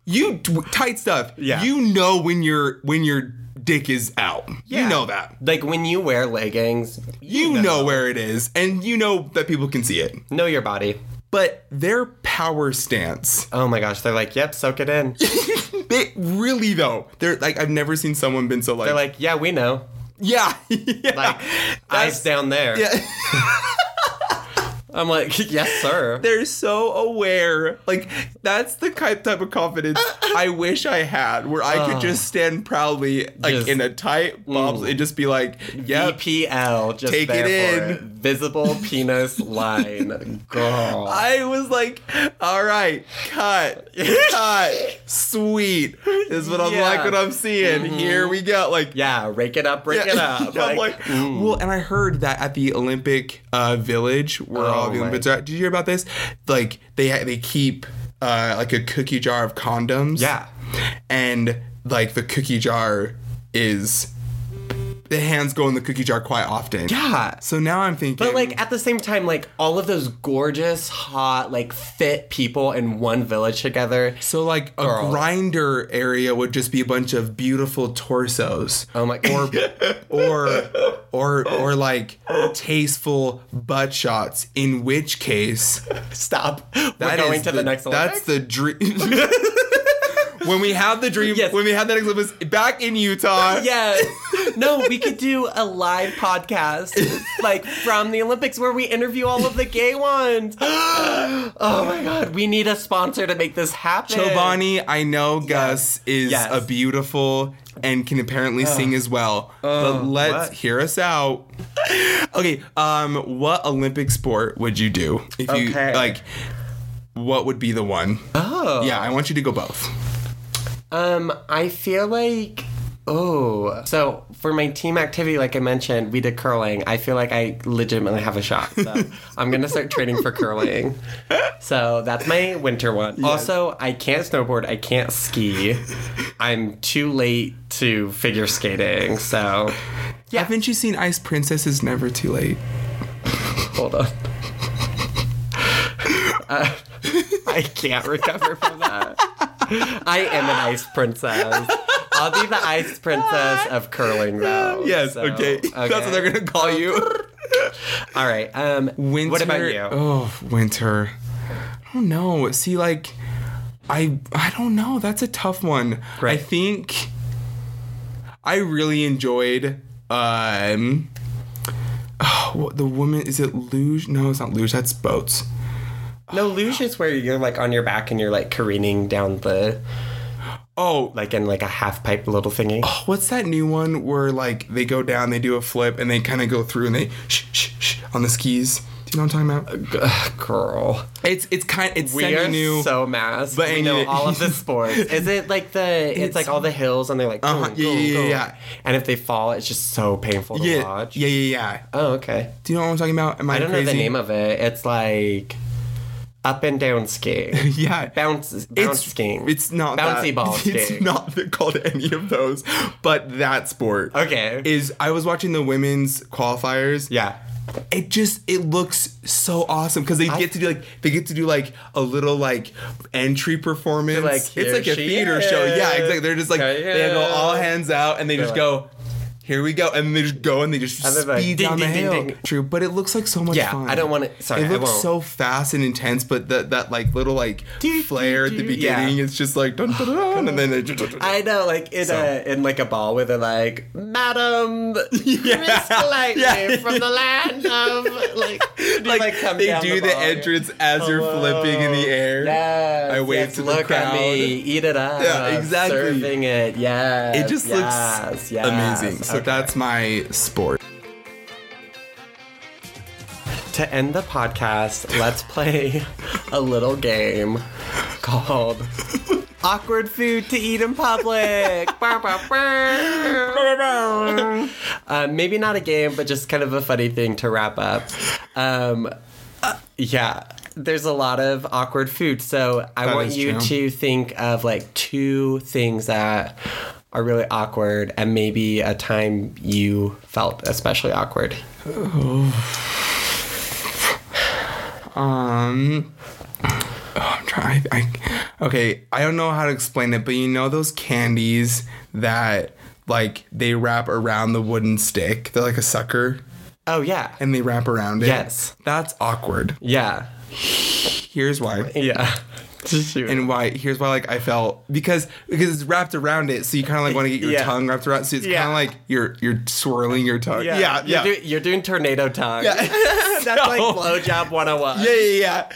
you tight stuff. Yeah. You know when your when your dick is out. Yeah. You know that. Like when you wear leggings, You know. where it is, and you know that people can see it. know your body. But their power stance, Oh my gosh, they're like, yep, soak it in. <laughs> they really though, they're like I've never seen someone been so like, They're like, yeah, we know. yeah, <laughs> yeah. Like, eyes down there. yeah. <laughs> I'm like, <laughs> yes, sir. They're so aware. Like that's the type type of confidence <laughs> I wish I had, where I could just stand proudly, like Just- in a tight bobs, and just be like, "Yep, VPL, just Take it in. it. Visible penis line. Girl. I was like, all right, cut, cut, sweet. Is what I'm Yeah. like what I'm seeing. Here we go. Like, yeah, rake it up, rake it up. <laughs> I'm like, well, and I heard that at the Olympic uh, Village, where all Oh Olympics are. Did you hear about this? Like, they they keep uh, like a cookie jar of condoms. Yeah. and like the cookie jar is the hands go in the cookie jar quite often. Yeah. So now I'm thinking, But like at the same time, like all of those gorgeous, hot, like fit people in one village together. so like a Girl. Grindr area would just be a bunch of beautiful torsos. Oh my or or or or like tasteful butt shots. In which case, Stop. We're going to the, next level. That's the dream. <laughs> when we have the dream, Yes. when we have that Olympics back in Utah. <laughs> Yeah. No, we could do a live podcast like from the Olympics where we interview all of the gay ones. <gasps> oh my god, we need a sponsor to make this happen. Chobani, I know Gus is Yes. a beautiful and can apparently sing as well. but let's what? hear us out. okay, um, what Olympic sport would you do if you like? What would be the one? Oh. Yeah, I want you to go both. Um, I feel like oh, so for my team activity, like I mentioned, we did curling. I feel like I legitimately have a shot. So <laughs> I'm gonna start training for curling. So that's my winter one. Also, I can't snowboard. I can't ski. I'm too late to figure skating. So yeah. Haven't you seen Ice Princess is Never Too Late? hold on. <laughs> Uh, I can't recover from that. I am an ice princess. I'll be the ice princess of curling, though. Yes, So, okay. <laughs> That's what they're gonna call you. <laughs> All right. Um, Winter. What about you? Oh, winter. I don't know. See, like, I I don't know. That's a tough one. I think I really enjoyed. Um, <sighs> oh, the woman is it luge? No, it's not luge. That's boats. No, luge is where you're like on your back and you're like careening down the Oh, like in like a half pipe little thingy. what's that new one where like they go down, they do a flip, and they kind of go through and they shh shh shh on the skis. Do you know what I'm talking about? Girl, It's it's kind it's we semi new. so masked. But we know anyway- all of the <laughs> sports. Is it like the? It's, It's- like all the hills and they're like, Uh-huh, go, yeah, go, yeah, yeah, go. yeah. And if they fall, it's just so painful to yeah, watch. yeah, yeah, yeah. Oh, okay. Do you know what I'm talking about? Am I, I don't crazy? know the name of it. It's like up and down skiing. <laughs> Yeah. Bounce, bounce skiing. It's not bouncy <laughs> that. ball skiing. It's not called any of those, but that sport. Okay. Is I was watching the women's qualifiers. yeah. It just it looks so awesome because they get to do like they get to do like a little like entry performance. like, it's like a theater show. Yeah, exactly. They're just like they go all hands out and they just like- go. Here we go, and they just go and they just And they're like, speed ding, down the ding, ding, hill. ding. True, but it looks like so much Yeah, fun. I don't want to. Sorry, It I looks won't. so fast and intense, but that that like little like <laughs> Doo, flare at the beginning, Yeah. it's just like dun, dun, dun, and then they <sighs> I know, like in So- a in like a ball where they're like, "Madam, <laughs> Miss Lightning Yeah. from the land of <laughs> like, like, come they down do the, ball. entrance as you're flipping in the air. Yes, I wave yes, to the look crowd. at me, eat it up. Yeah, exactly. Serving it, yes. It just yes, looks yes. amazing. So Okay. that's my sport. to end the podcast. Let's play a little game called Awkward Food to Eat in Public. <laughs> Uh, maybe not a game, but just kind of a funny thing to wrap up. Um, uh, yeah. There's a lot of awkward food, so I That want you true. to think of like two things that are really awkward, and maybe a time you felt especially awkward. <sighs> Um, oh, <sighs> I'm trying. I, okay, I don't know how to explain it, but you know those candies that like they wrap around the wooden stick. They're like a sucker, Oh yeah, and they wrap around it. Yes. that's awkward. yeah. Here's why. Yeah. And why here's why like I felt because because it's wrapped around it, so you kind of like want to get your Yeah. tongue wrapped around. So it's Yeah. kind of like you're you're swirling your tongue. Yeah, yeah, You're, do- you're doing tornado tongue. Yeah. <laughs> That's like <laughs> So- blowjob 101. yeah, yeah, yeah.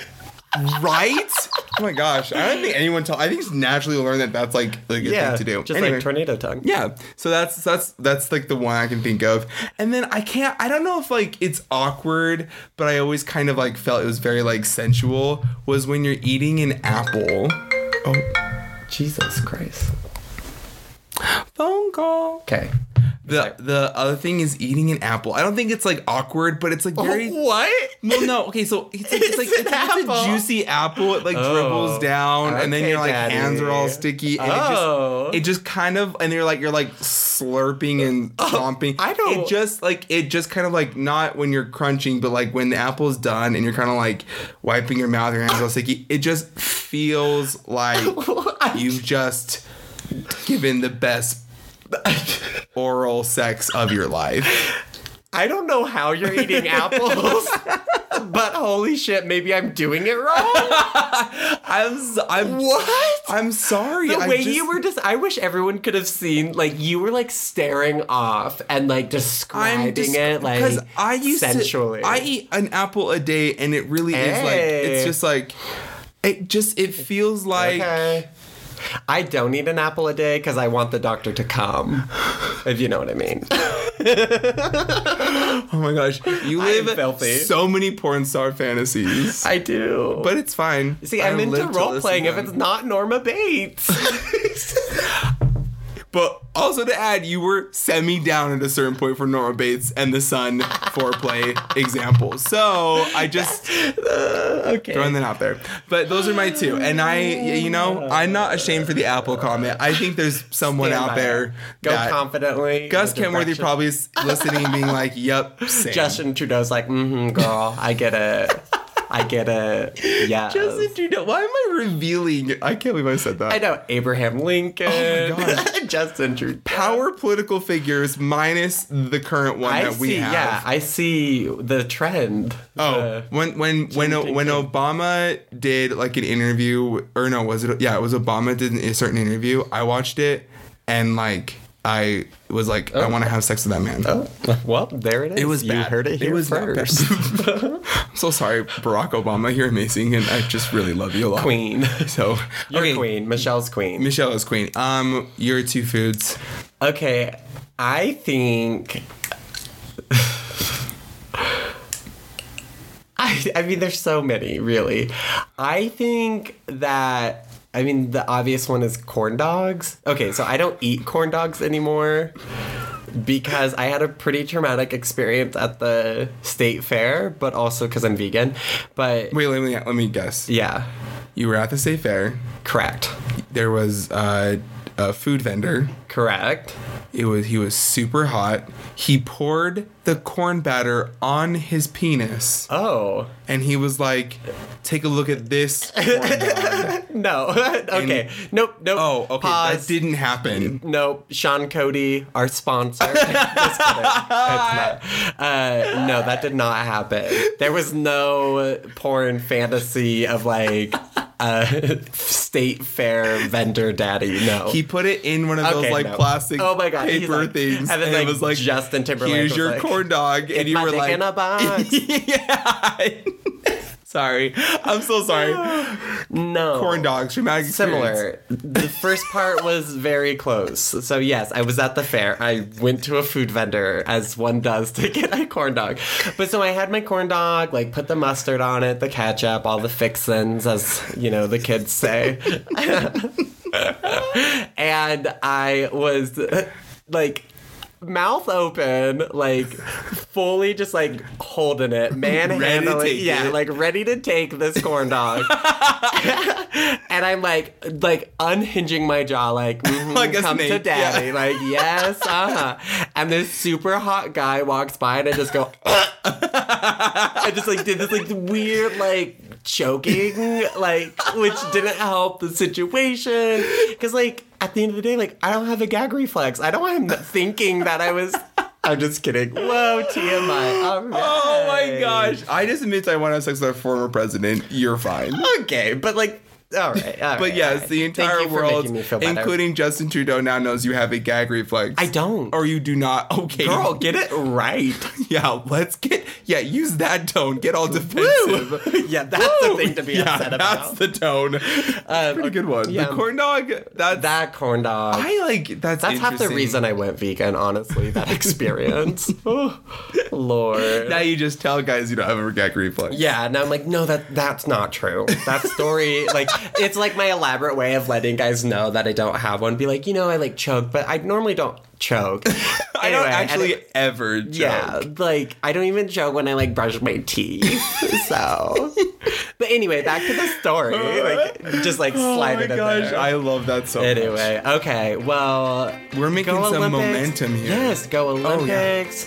Right? oh my gosh! I don't think anyone. I think it's naturally learned that that's like like a Yeah, thing to do. Just Anyway. like tornado tongue. Yeah, so that's that's that's like the one I can think of, and then I can't. I don't know if like it's awkward, but I always kind of like felt it was very like sensual. Was when you're eating an apple. Oh, Jesus Christ. phone call. Okay. The the other thing is eating an apple. I don't think it's like awkward, but it's like oh, very. what? Well, no. Okay, so it's like it's <laughs> like It's like it's a juicy apple. It like Oh, dribbles down, and then your like Daddy. hands are all sticky, and Oh. it just oh. it just kind of and you're like you're like slurping and <laughs> oh, chomping. I don't- It just like it just kind of like not when you're crunching, but like when the apple's done and you're kind of like wiping your mouth, your hands are all sticky. It just feels <laughs> like you've just given the best <laughs> oral sex of your life. I don't know how you're eating <laughs> apples, but holy shit, maybe I'm doing it wrong. <laughs> I'm I'm What? I'm sorry. The I way just- you were just, I wish everyone could have seen, like, you were like staring off and like describing it, like, because I used sensually. to I eat an apple a day and it really is like it's just like it just it feels like Okay. I don't eat an apple a day because I want the doctor to come, if you know what I mean. <laughs> oh my gosh you live so many porn star fantasies I do. but it's fine See, I'm into role playing. if it's not Norma Bates. <laughs> <laughs> but also to add you were semi down at a certain point for Nora Bates and the Sun foreplay <laughs> example so I just <laughs> okay. throwing that out there. But those are my two, and I, you know, I'm not ashamed for the Apple comment. I think there's someone Stand out there. Go confidently. Gus Kenworthy probably is listening, being like, "Yep, <laughs> same." Justin Trudeau's like, mm-hmm, girl, I get it. I get it. Yeah. <laughs> Justin Trudeau. Why am I revealing? I can't believe I said that. I know Abraham Lincoln. Oh my God. <laughs> Justin Trudeau. Power political figures minus the current one I that we have. Yeah, I see the trend. Oh, The- when when when ting, when. Obama did like an interview, or no, was it? Yeah, it was Obama did a certain interview. I watched it, and like I was like, I want to have sex with that man. Oh, well, there it is. It was you bad. heard it here was not first. <laughs> I'm so sorry, Barack Obama. You're amazing, and I just really love you a lot. Queen. <laughs> So, You're okay, queen. Michelle's queen. Michelle is queen. Um, your two foods. Okay, I think. <sighs> I, I mean, there's so many, really. I think that. I mean, the obvious one is corn dogs. Okay, so I don't eat corn dogs anymore because I had a pretty traumatic experience at the state fair, but also because I'm vegan. But Wait, let me let me guess. yeah, You were at the state fair. correct. There was uh, a food vendor. Correct. It was he was super hot. He poured the corn batter on his penis, Oh, and he was like, "Take a look at this." <laughs> No. <laughs> okay. nope, nope. oh, okay, Pause. that didn't happen. Nope. Sean Cody, our sponsor. <laughs> Just kidding. It's not. Uh, no, that did not happen. There was no porn fantasy of like a state fair vendor daddy. No. He put it in one of those Okay, like no. plastic Oh my God, paper like- things, and then, it like, was like Justin Timberlake Here's your like, corn dog, and you were like, in a box. <laughs> <laughs> <laughs> yeah. Sorry, I'm so sorry. <sighs> no. Corn dogs, traumatic. Similar. The first part was very close. So yes, I was at the fair. I went to a food vendor, as one does, to get a corn dog. But so I had my corn dog, like put the mustard on it, the ketchup, all the fixins, as you know the kids say. <laughs> and I was like mouth open, like fully just like holding it, <laughs> manhandling, yeah, it. like ready to take this corn dog. <laughs> and I'm like, like unhinging my jaw, like, mhm, <laughs> Like come to daddy, yeah. like yes, uh huh. And this super hot guy walks by, and I just go, I just like did this like weird like choking, like which didn't help the situation, because like at the end of the day, like I don't have a gag reflex. I don't want him thinking that I was. <laughs> I'm just kidding. Whoa, TMI. Right. Oh, oh my gosh! I just admit I want to have sex with a former president. You're fine. Okay, but like, all right. all But right, yes, right. the entire world, making me feel better. including Justin Trudeau, now knows you have a gag reflex. I don't. Or you do not. <laughs> Okay. Girl, get it right. <laughs> Yeah, let's get. Yeah, use that tone. Get all defensive. <laughs> yeah, that's the thing to be yeah, upset about. that's the tone. A uh, pretty good one. yeah. The corn dog. That's that corn dog. I like. That's that's half the reason I went vegan, honestly, that experience. oh, Lord. Now you just tell guys you don't have a gag reflex. yeah, and I'm like, no, that that's not true. That story, like, it's like my elaborate way of letting guys know that I don't have one. Be like, you know, I like choke, but I normally don't choke. <laughs> I don't Anyway, actually and ever joke. Yeah, like I don't even joke when I like brush my teeth. so, <laughs> but anyway, back to the story. Like, just like Oh slide my it in gosh, there. I love that so much. Anyway, okay. Well, We're making some Olympics. momentum here. Yes, go Oh, yeah. Olympics.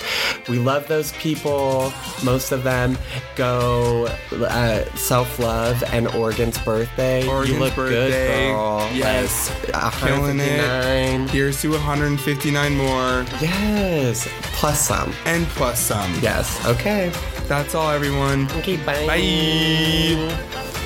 We love those people. Most of them go uh, self love and Oregon's birthday. Oregon's you look birthday. good, girl. Yes. like, Killing it. 159. Here's to 159 more Yes, plus some. and plus some. Yes. Okay. That's all, everyone. Okay. Bye. Bye.